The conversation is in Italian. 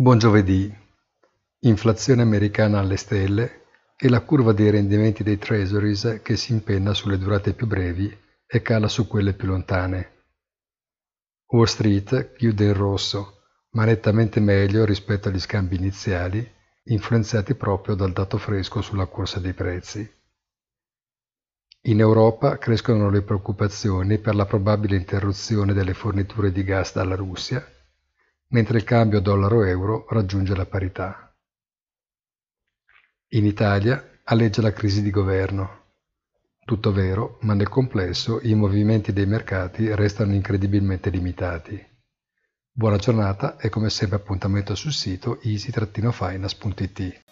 Buon giovedì. Inflazione americana alle stelle e la curva dei rendimenti dei treasuries che si impenna sulle durate più brevi e cala su quelle più lontane. Wall Street chiude in rosso, ma nettamente meglio rispetto agli scambi iniziali, influenzati proprio dal dato fresco sulla corsa dei prezzi. In Europa crescono le preoccupazioni per la probabile interruzione delle forniture di gas dalla Russia mentre il cambio dollaro-euro raggiunge la parità. In Italia alleggia la crisi di governo. Tutto vero, ma nel complesso i movimenti dei mercati restano incredibilmente limitati. Buona giornata e come sempre appuntamento sul sito easy-finance.it.